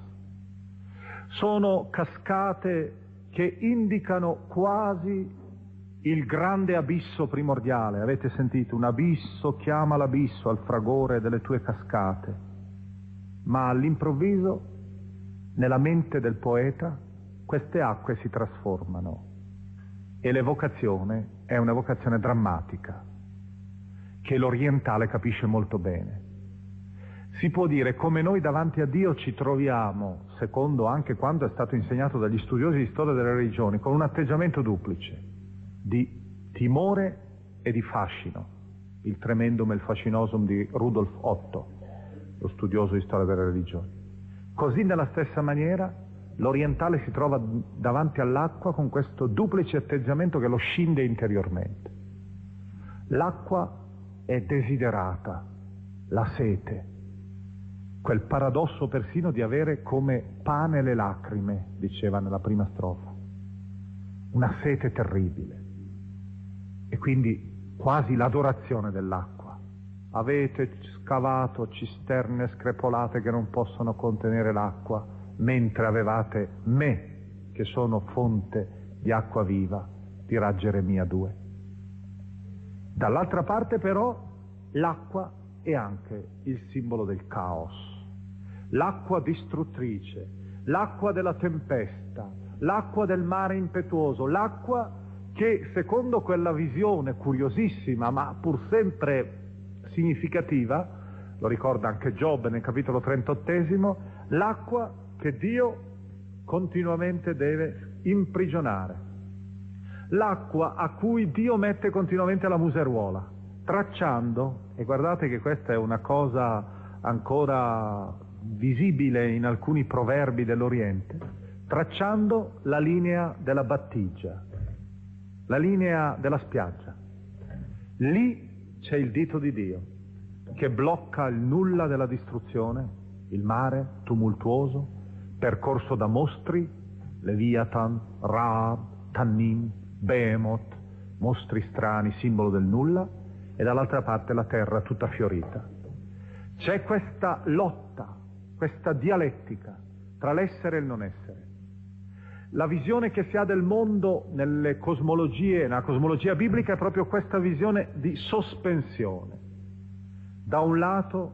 Sono cascate che indicano quasi il grande abisso primordiale, avete sentito, un abisso chiama l'abisso al fragore delle tue cascate, ma all'improvviso, nella mente del poeta, queste acque si trasformano. E l'evocazione è un'evocazione drammatica, che l'orientale capisce molto bene. Si può dire come noi davanti a Dio ci troviamo, secondo anche quanto è stato insegnato dagli studiosi di storia delle religioni, con un atteggiamento duplice di timore e di fascino, il tremendum e il fascinosum di Rudolf Otto, lo studioso di storia delle religioni. Così nella stessa maniera l'orientale si trova davanti all'acqua con questo duplice atteggiamento che lo scinde interiormente. L'acqua è desiderata, la sete, quel paradosso persino di avere come pane le lacrime, diceva nella prima strofa, una sete terribile e quindi quasi l'adorazione dell'acqua. Avete scavato cisterne screpolate che non possono contenere l'acqua, mentre avevate me, che sono fonte di acqua viva, dirà Geremia 2. Dall'altra parte però l'acqua è anche il simbolo del caos, l'acqua distruttrice, l'acqua della tempesta, l'acqua del mare impetuoso, l'acqua che secondo quella visione curiosissima ma pur sempre significativa, lo ricorda anche Giobbe nel capitolo 38, l'acqua che Dio continuamente deve imprigionare, l'acqua a cui Dio mette continuamente la museruola, tracciando, e guardate che questa è una cosa ancora visibile in alcuni proverbi dell'Oriente, tracciando la linea della battigia, la linea della spiaggia. Lì c'è il dito di Dio che blocca il nulla della distruzione, il mare tumultuoso, percorso da mostri, Leviathan, Raab, Tannim, Behemoth, mostri strani, simbolo del nulla, e dall'altra parte la terra tutta fiorita. C'è questa lotta, questa dialettica tra l'essere e il non essere. La visione che si ha del mondo nella cosmologia biblica è proprio questa visione di sospensione. Da un lato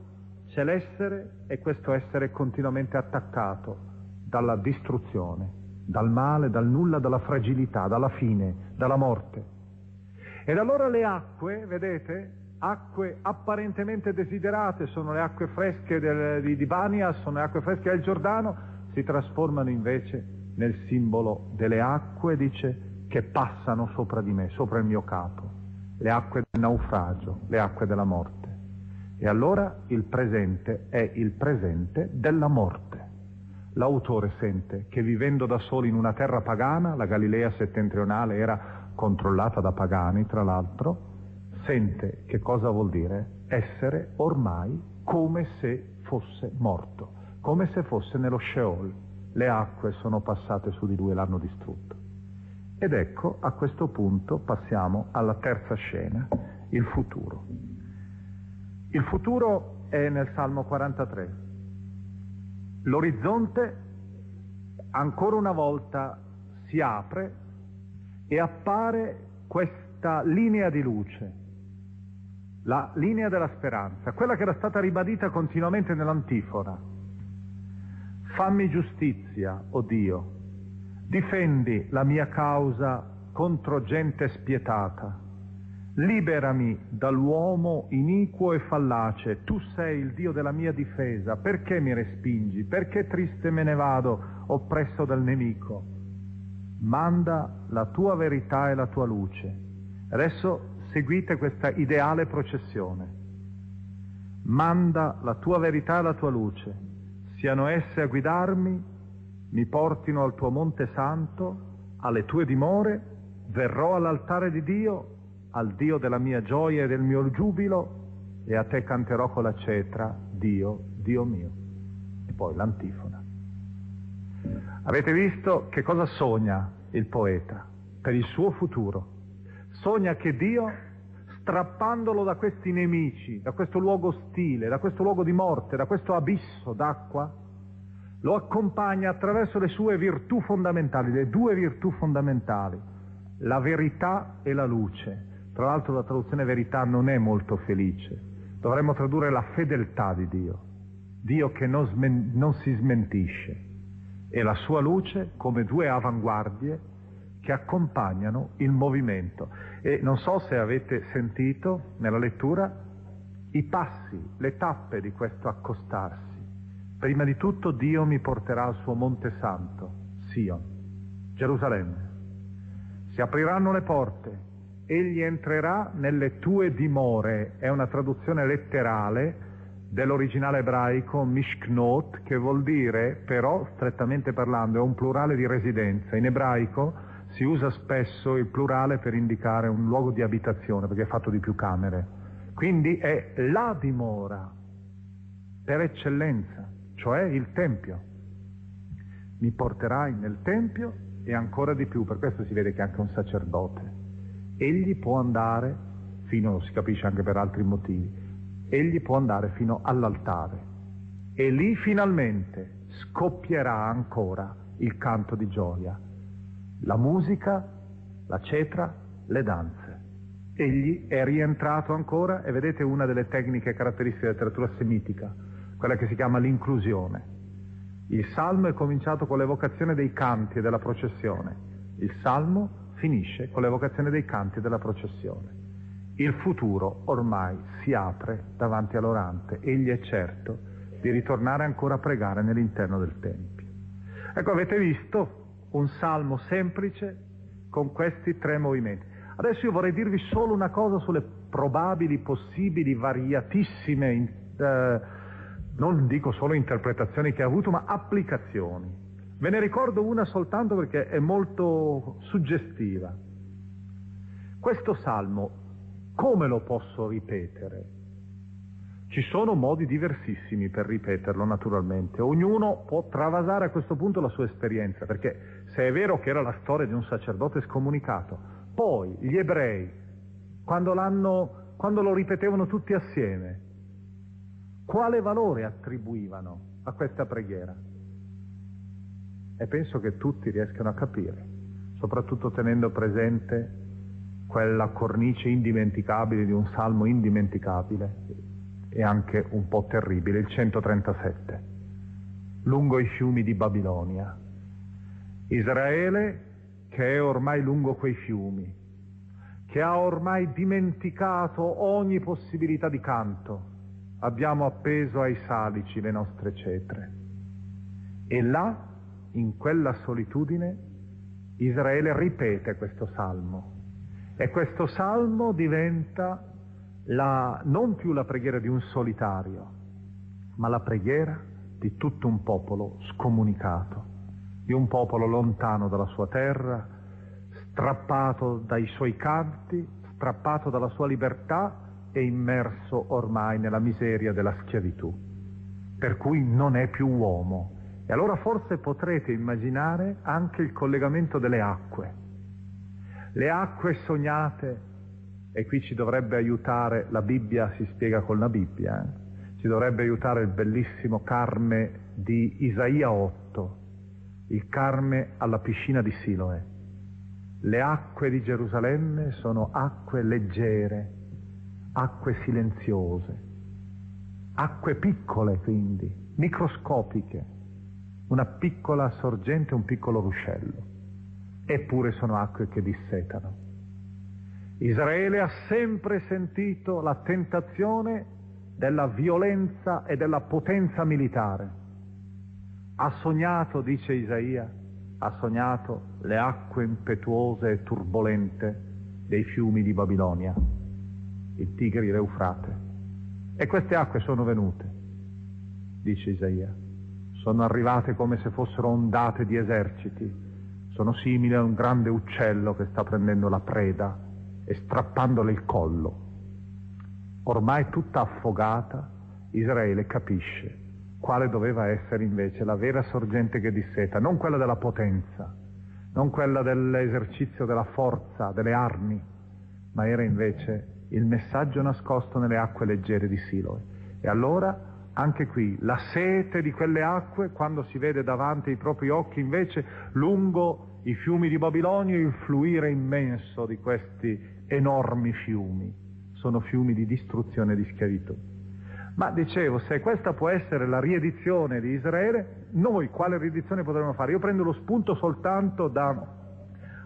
c'è l'essere e questo essere è continuamente attaccato dalla distruzione, dal male, dal nulla, dalla fragilità, dalla fine, dalla morte. Ed allora le acque, vedete, acque apparentemente desiderate, sono le acque fresche del, di, di Bania, sono le acque fresche del Giordano, si trasformano invece nel simbolo delle acque, dice, che passano sopra di me, sopra il mio capo, le acque del naufragio, le acque della morte. E allora il presente è il presente della morte. L'autore sente che vivendo da solo in una terra pagana, la Galilea settentrionale era controllata da pagani tra l'altro, sente che cosa vuol dire essere ormai come se fosse morto, come se fosse nello Sheol le acque sono passate su di lui e l'hanno distrutto. Ed ecco, a questo punto passiamo alla terza scena, il futuro. Il futuro è nel Salmo 43. L'orizzonte ancora una volta si apre e appare questa linea di luce, la linea della speranza, quella che era stata ribadita continuamente nell'antifona Fammi giustizia, o oh Dio, difendi la mia causa contro gente spietata. Liberami dall'uomo iniquo e fallace, tu sei il Dio della mia difesa, perché mi respingi? Perché triste me ne vado, oppresso dal nemico? Manda la tua verità e la tua luce. Adesso seguite questa ideale processione. Manda la tua verità e la tua luce siano esse a guidarmi, mi portino al tuo monte santo, alle tue dimore, verrò all'altare di Dio, al Dio della mia gioia e del mio giubilo, e a te canterò con la cetra, Dio, Dio mio. E poi l'antifona. Avete visto che cosa sogna il poeta per il suo futuro? Sogna che Dio, strappandolo da questi nemici, da questo luogo ostile, da questo luogo di morte, da questo abisso d'acqua, lo accompagna attraverso le sue virtù fondamentali, le due virtù fondamentali, la verità e la luce. Tra l'altro la traduzione verità non è molto felice, dovremmo tradurre la fedeltà di Dio, Dio che non, non si smentisce, e la sua luce come due avanguardie che accompagnano il movimento. E non so se avete sentito nella lettura i passi, le tappe di questo accostarsi. Prima di tutto Dio mi porterà al suo monte santo, Sion, Gerusalemme. Si apriranno le porte, egli entrerà nelle tue dimore, è una traduzione letterale dell'originale ebraico mishknot, che vuol dire, però, strettamente parlando, è un plurale di residenza. In ebraico si usa spesso il plurale per indicare un luogo di abitazione, perché è fatto di più camere. Quindi è la dimora, per eccellenza cioè il Tempio. Mi porterai nel Tempio e ancora di più, per questo si vede che anche un sacerdote. Egli può andare fino, si capisce anche per altri motivi, egli può andare fino all'altare e lì finalmente scoppierà ancora il canto di gioia, la musica, la cetra, le danze. Egli è rientrato ancora e vedete una delle tecniche caratteristiche della letteratura semitica, quella che si chiama l'inclusione. Il salmo è cominciato con l'evocazione dei canti e della processione, il salmo finisce con l'evocazione dei canti e della processione. Il futuro ormai si apre davanti all'orante, egli è certo di ritornare ancora a pregare nell'interno del Tempio. Ecco, avete visto un salmo semplice con questi tre movimenti. Adesso io vorrei dirvi solo una cosa sulle probabili, possibili, variatissime eh, non dico solo interpretazioni che ha avuto, ma applicazioni. Ve ne ricordo una soltanto perché è molto suggestiva. Questo salmo, come lo posso ripetere? Ci sono modi diversissimi per ripeterlo, naturalmente. Ognuno può travasare a questo punto la sua esperienza, perché se è vero che era la storia di un sacerdote scomunicato, poi gli ebrei, quando, quando lo ripetevano tutti assieme, quale valore attribuivano a questa preghiera? E penso che tutti riescano a capire, soprattutto tenendo presente quella cornice indimenticabile di un salmo indimenticabile e anche un po' terribile, il 137, lungo i fiumi di Babilonia. Israele che è ormai lungo quei fiumi, che ha ormai dimenticato ogni possibilità di canto, abbiamo appeso ai salici le nostre cetre. E là, in quella solitudine, Israele ripete questo salmo. E questo salmo diventa la, non più la preghiera di un solitario, ma la preghiera di tutto un popolo scomunicato, di un popolo lontano dalla sua terra, strappato dai suoi canti, strappato dalla sua libertà è immerso ormai nella miseria della schiavitù, per cui non è più uomo. E allora forse potrete immaginare anche il collegamento delle acque. Le acque sognate, e qui ci dovrebbe aiutare, la Bibbia si spiega con la Bibbia, eh? ci dovrebbe aiutare il bellissimo Carme di Isaia 8, il Carme alla piscina di Siloe. Le acque di Gerusalemme sono acque leggere, acque silenziose, acque piccole quindi, microscopiche, una piccola sorgente, un piccolo ruscello, eppure sono acque che dissetano. Israele ha sempre sentito la tentazione della violenza e della potenza militare. Ha sognato, dice Isaia, ha sognato le acque impetuose e turbolente dei fiumi di Babilonia il Tigri e l'Eufrate. E queste acque sono venute, dice Isaia, sono arrivate come se fossero ondate di eserciti, sono simili a un grande uccello che sta prendendo la preda e strappandole il collo. Ormai tutta affogata, Israele capisce quale doveva essere invece la vera sorgente che disseta, non quella della potenza, non quella dell'esercizio della forza, delle armi, ma era invece il messaggio nascosto nelle acque leggere di Siloe. E allora anche qui la sete di quelle acque, quando si vede davanti ai propri occhi invece lungo i fiumi di Babilonia il fluire immenso di questi enormi fiumi, sono fiumi di distruzione e di schiavitù. Ma dicevo, se questa può essere la riedizione di Israele, noi quale riedizione potremmo fare? Io prendo lo spunto soltanto da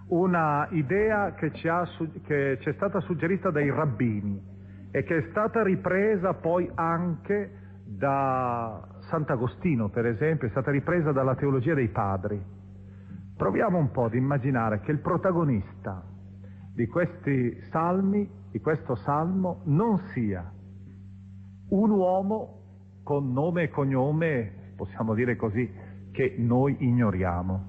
una idea che ci, ha, che ci è stata suggerita dai rabbini e che è stata ripresa poi anche da Sant'Agostino, per esempio, è stata ripresa dalla teologia dei padri. Proviamo un po' ad immaginare che il protagonista di questi salmi, di questo salmo, non sia un uomo con nome e cognome, possiamo dire così, che noi ignoriamo,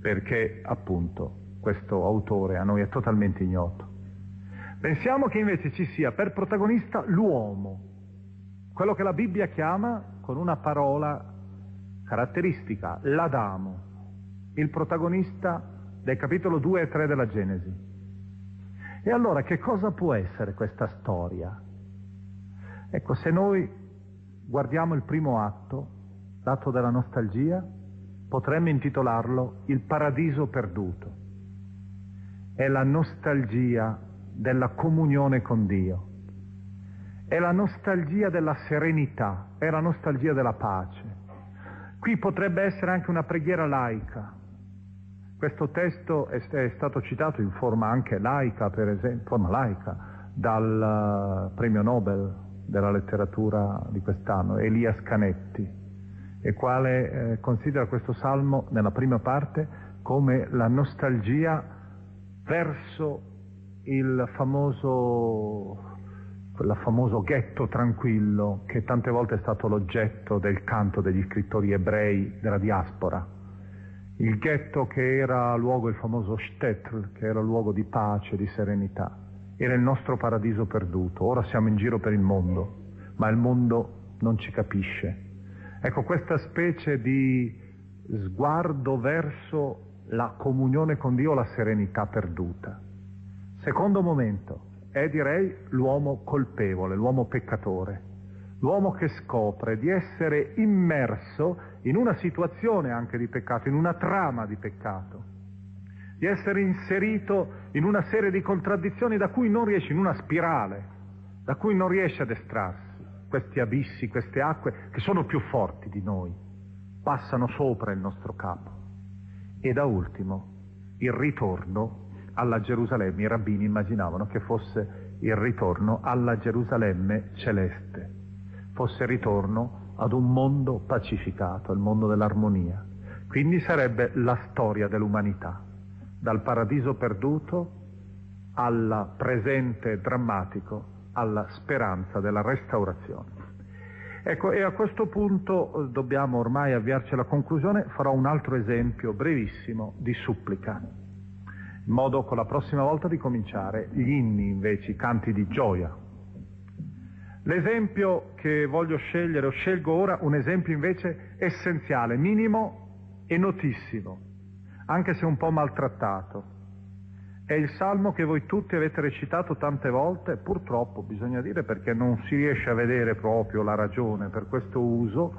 perché appunto questo autore a noi è totalmente ignoto. Pensiamo che invece ci sia per protagonista l'uomo, quello che la Bibbia chiama con una parola caratteristica, l'Adamo, il protagonista del capitolo 2 e 3 della Genesi. E allora che cosa può essere questa storia? Ecco, se noi guardiamo il primo atto, l'atto della nostalgia, potremmo intitolarlo Il paradiso perduto è la nostalgia della comunione con Dio, è la nostalgia della serenità, è la nostalgia della pace. Qui potrebbe essere anche una preghiera laica. Questo testo è, è stato citato in forma anche laica, per esempio, forma laica, dal uh, premio Nobel della letteratura di quest'anno, Elias Canetti, il quale eh, considera questo salmo nella prima parte come la nostalgia verso il famoso quel famoso ghetto tranquillo che tante volte è stato l'oggetto del canto degli scrittori ebrei della diaspora. Il ghetto che era luogo, il famoso shtetl, che era luogo di pace, di serenità. Era il nostro paradiso perduto. Ora siamo in giro per il mondo, ma il mondo non ci capisce. Ecco, questa specie di sguardo verso la comunione con Dio, la serenità perduta. Secondo momento, è direi l'uomo colpevole, l'uomo peccatore, l'uomo che scopre di essere immerso in una situazione anche di peccato, in una trama di peccato, di essere inserito in una serie di contraddizioni da cui non riesce, in una spirale, da cui non riesce ad estrarsi. Questi abissi, queste acque che sono più forti di noi, passano sopra il nostro capo. E da ultimo, il ritorno alla Gerusalemme. I rabbini immaginavano che fosse il ritorno alla Gerusalemme celeste, fosse il ritorno ad un mondo pacificato, il mondo dell'armonia. Quindi sarebbe la storia dell'umanità, dal paradiso perduto al presente drammatico, alla speranza della restaurazione. Ecco, e a questo punto eh, dobbiamo ormai avviarci alla conclusione, farò un altro esempio brevissimo di supplica in modo con la prossima volta di cominciare gli inni invece, i canti di gioia. L'esempio che voglio scegliere, o scelgo ora un esempio invece essenziale, minimo e notissimo, anche se un po' maltrattato. È il salmo che voi tutti avete recitato tante volte, purtroppo bisogna dire perché non si riesce a vedere proprio la ragione per questo uso,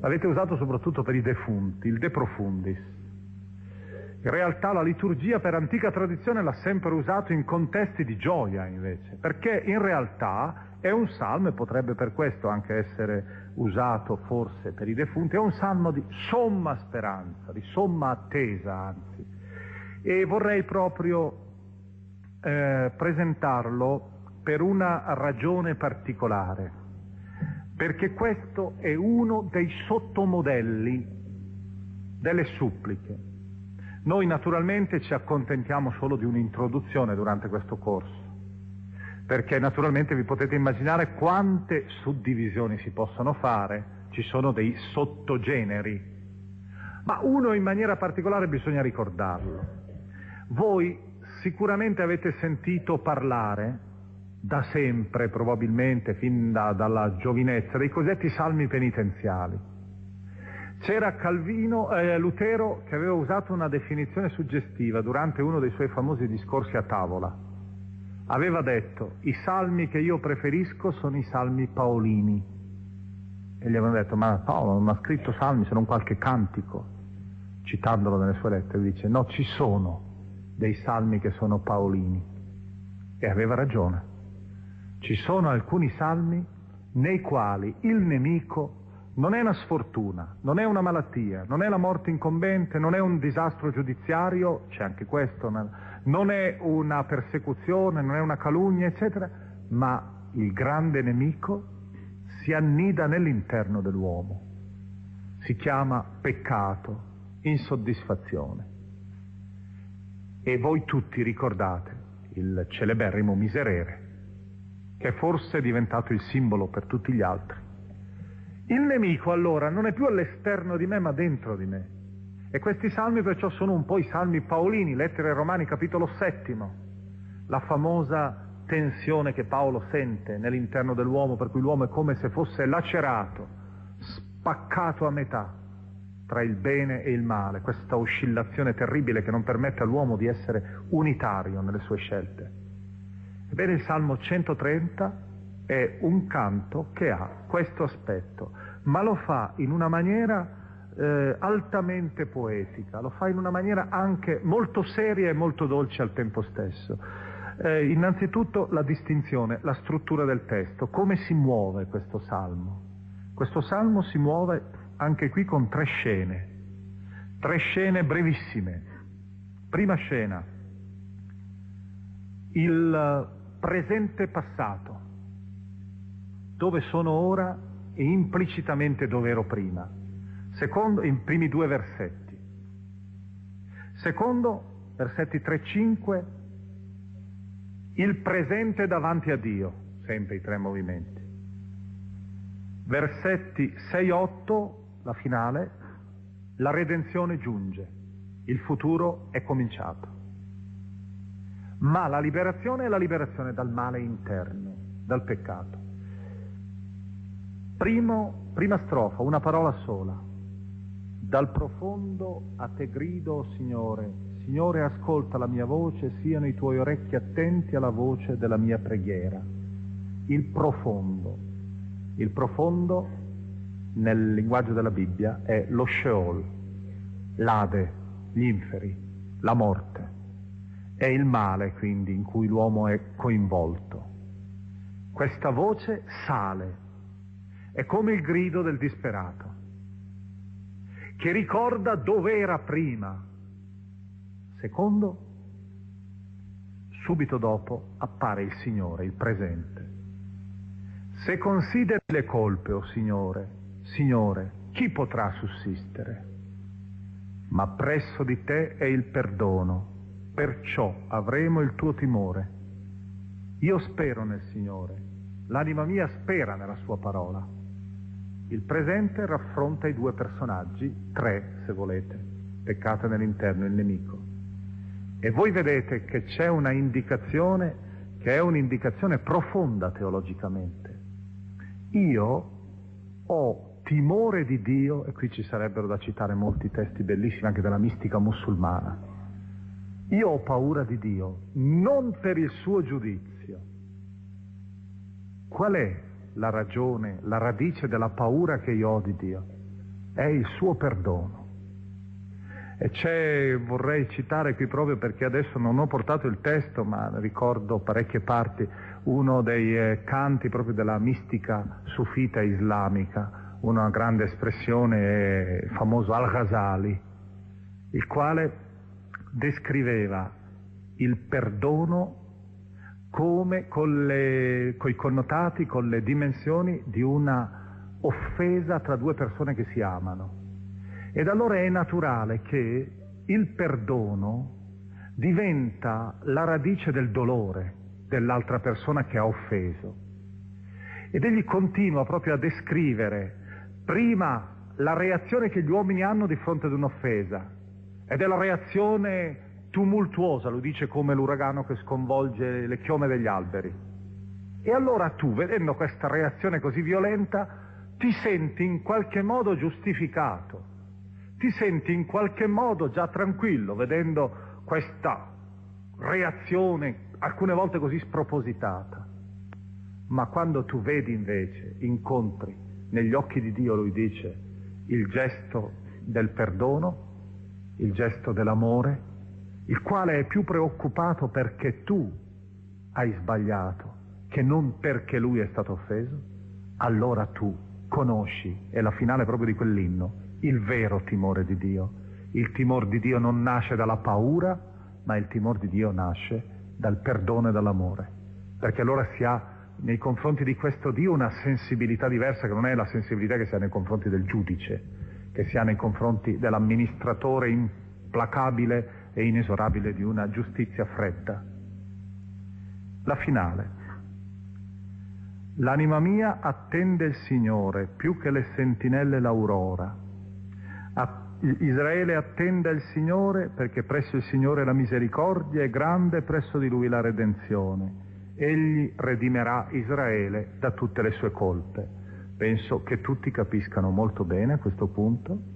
l'avete usato soprattutto per i defunti, il De Profundis. In realtà la liturgia per antica tradizione l'ha sempre usato in contesti di gioia invece, perché in realtà è un salmo, e potrebbe per questo anche essere usato forse per i defunti, è un salmo di somma speranza, di somma attesa anzi. E vorrei proprio eh, presentarlo per una ragione particolare, perché questo è uno dei sottomodelli delle suppliche noi naturalmente ci accontentiamo solo di un'introduzione durante questo corso, perché naturalmente vi potete immaginare quante suddivisioni si possono fare, ci sono dei sottogeneri, ma uno in maniera particolare bisogna ricordarlo. Voi sicuramente avete sentito parlare da sempre, probabilmente, fin da, dalla giovinezza, dei cosiddetti salmi penitenziali. C'era Calvino, eh, Lutero che aveva usato una definizione suggestiva durante uno dei suoi famosi discorsi a tavola. Aveva detto, i salmi che io preferisco sono i salmi paolini. E gli avevano detto, ma Paolo non ha scritto salmi se non qualche cantico. Citandolo nelle sue lettere, dice, no, ci sono dei salmi che sono paolini. E aveva ragione. Ci sono alcuni salmi nei quali il nemico non è una sfortuna, non è una malattia, non è la morte incombente, non è un disastro giudiziario, c'è anche questo, non è una persecuzione, non è una calunnia, eccetera, ma il grande nemico si annida nell'interno dell'uomo, si chiama peccato, insoddisfazione. E voi tutti ricordate il celeberrimo miserere, che forse è diventato il simbolo per tutti gli altri il nemico allora non è più all'esterno di me ma dentro di me. E questi salmi perciò sono un po' i salmi paolini, lettere Romani capitolo settimo, la famosa tensione che Paolo sente nell'interno dell'uomo per cui l'uomo è come se fosse lacerato, spaccato a metà tra il bene e il male, questa oscillazione terribile che non permette all'uomo di essere unitario nelle sue scelte. Ebbene il Salmo 130 è un canto che ha questo aspetto, ma lo fa in una maniera eh, altamente poetica, lo fa in una maniera anche molto seria e molto dolce al tempo stesso. Eh, innanzitutto la distinzione, la struttura del testo, come si muove questo salmo. Questo salmo si muove anche qui con tre scene, tre scene brevissime. Prima scena, il presente passato dove sono ora e implicitamente dove ero prima. Secondo, i primi due versetti. Secondo, versetti 3-5, il presente davanti a Dio. sempre i tre movimenti. Versetti 6-8, la finale, la redenzione giunge, il futuro è cominciato. Ma la liberazione è la liberazione dal male interno, dal peccato. Primo, prima strofa, una parola sola. Dal profondo a te grido, Signore, Signore ascolta la mia voce, siano i tuoi orecchi attenti alla voce della mia preghiera. Il profondo. Il profondo nel linguaggio della Bibbia è lo Sheol, l'Ade, gli inferi, la morte. È il male quindi in cui l'uomo è coinvolto. Questa voce sale, è come il grido del disperato, che ricorda dove era prima. Secondo, subito dopo appare il Signore, il presente. Se consideri le colpe, o oh Signore, Signore, chi potrà sussistere? Ma presso di te è il perdono, perciò avremo il tuo timore. Io spero nel Signore, l'anima mia spera nella sua parola. Il presente raffronta i due personaggi, tre se volete, peccato nell'interno il nemico. E voi vedete che c'è una indicazione che è un'indicazione profonda teologicamente. Io ho timore di Dio, e qui ci sarebbero da citare molti testi bellissimi anche della mistica musulmana. Io ho paura di Dio non per il suo giudizio. Qual è la ragione, la radice della paura che io ho di Dio, è il suo perdono. E c'è, vorrei citare qui proprio perché adesso non ho portato il testo, ma ricordo parecchie parti, uno dei eh, canti proprio della mistica sufita islamica, una grande espressione, il famoso Al-Ghazali, il quale descriveva il perdono come con, i connotati, con le dimensioni di una offesa tra due persone che si amano. Ed allora è naturale che il perdono diventa la radice del dolore dell'altra persona che ha offeso. Ed egli continua proprio a descrivere prima la reazione che gli uomini hanno di fronte ad un'offesa, ed è la reazione tumultuosa, lo dice come l'uragano che sconvolge le chiome degli alberi. E allora tu, vedendo questa reazione così violenta, ti senti in qualche modo giustificato, ti senti in qualche modo già tranquillo vedendo questa reazione alcune volte così spropositata. Ma quando tu vedi invece, incontri negli occhi di Dio, lui dice, il gesto del perdono, il gesto dell'amore, il quale è più preoccupato perché tu hai sbagliato che non perché lui è stato offeso, allora tu conosci, è la finale proprio di quell'inno, il vero timore di Dio. Il timore di Dio non nasce dalla paura, ma il timore di Dio nasce dal perdono e dall'amore. Perché allora si ha nei confronti di questo Dio una sensibilità diversa che non è la sensibilità che si ha nei confronti del giudice, che si ha nei confronti dell'amministratore implacabile e inesorabile di una giustizia fredda. La finale. L'anima mia attende il Signore più che le sentinelle l'aurora. Israele attende il Signore perché presso il Signore la misericordia è grande e presso di lui la redenzione. Egli redimerà Israele da tutte le sue colpe. Penso che tutti capiscano molto bene a questo punto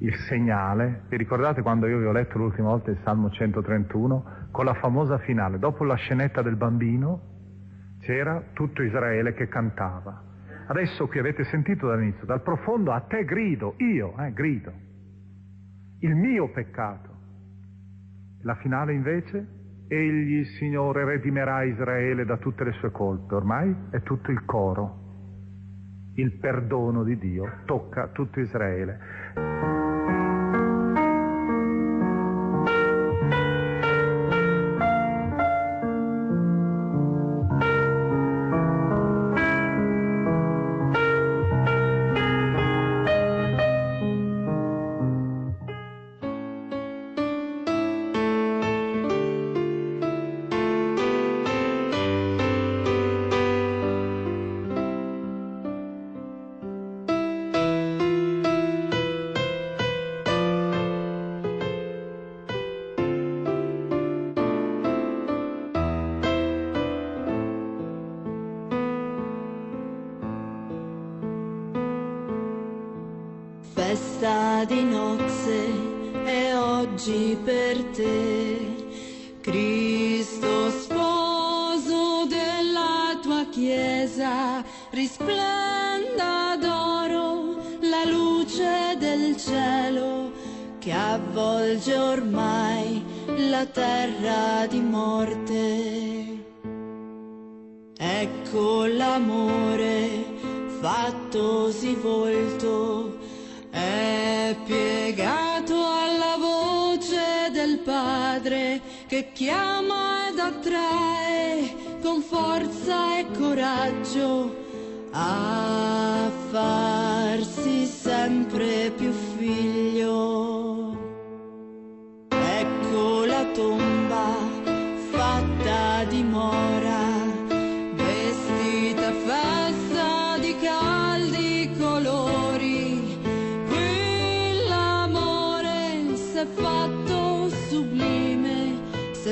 il segnale. Vi ricordate quando io vi ho letto l'ultima volta il Salmo 131? Con la famosa finale, dopo la scenetta del bambino, c'era tutto Israele che cantava. Adesso qui avete sentito dall'inizio, dal profondo a te grido, io, eh, grido, il mio peccato. La finale invece, egli, Signore, redimerà Israele da tutte le sue colpe. Ormai è tutto il coro. Il perdono di Dio tocca tutto Israele.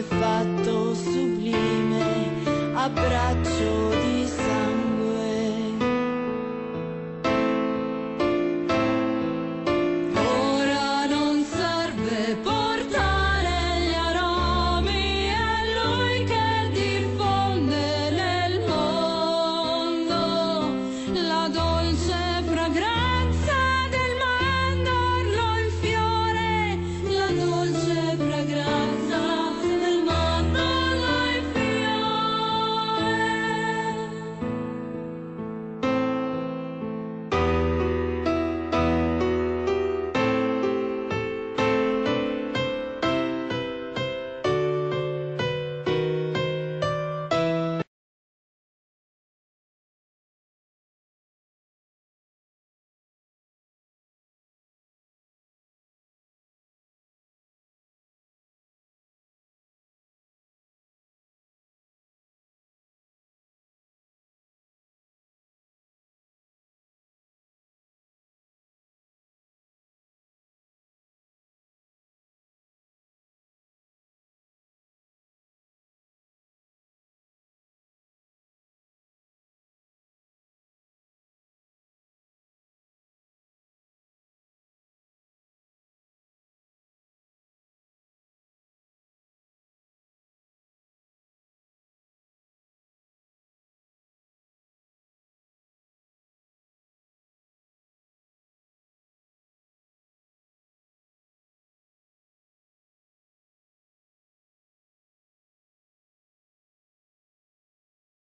Fatto sublime, abbraccio